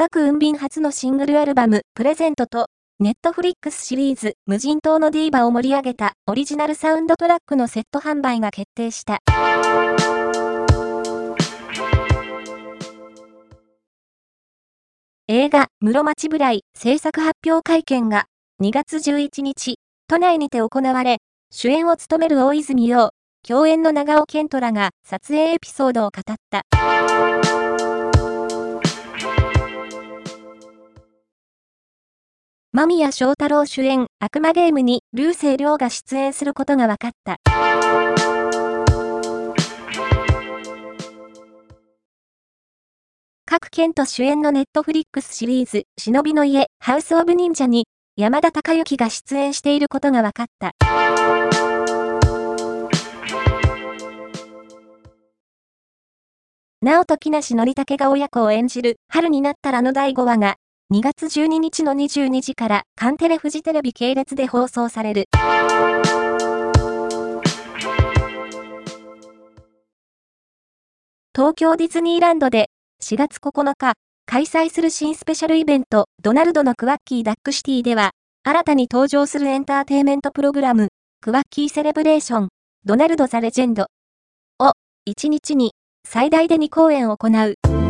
パク・ウンビン初のシングルアルバム、プレゼントと、ネットフリックスシリーズ、無人島のディーバを盛り上げたオリジナルサウンドトラックのセット販売が決定した。映画、室町ぶらい制作発表会見が2月11日、都内にて行われ、主演を務める大泉洋、共演の長尾健人らが撮影エピソードを語った。間宮祥太郎主演悪魔ゲームに流星涼が出演することが分かった。各県と主演のネットフリックスシリーズ、忍びの家、ハウスオブ忍者に、山田孝之が出演していることが分かった。直人木梨憲武が親子を演じる、春になったらの第5話が、2月12日の22時からカンテレフジテレビ系列で放送される。東京ディズニーランドで4月9日開催する新スペシャルイベントドナルドのクワッキーダックシティでは新たに登場するエンターテイメントプログラムクワッキーセレブレーションドナルド・ザ・レジェンドを1日に最大で2公演行う。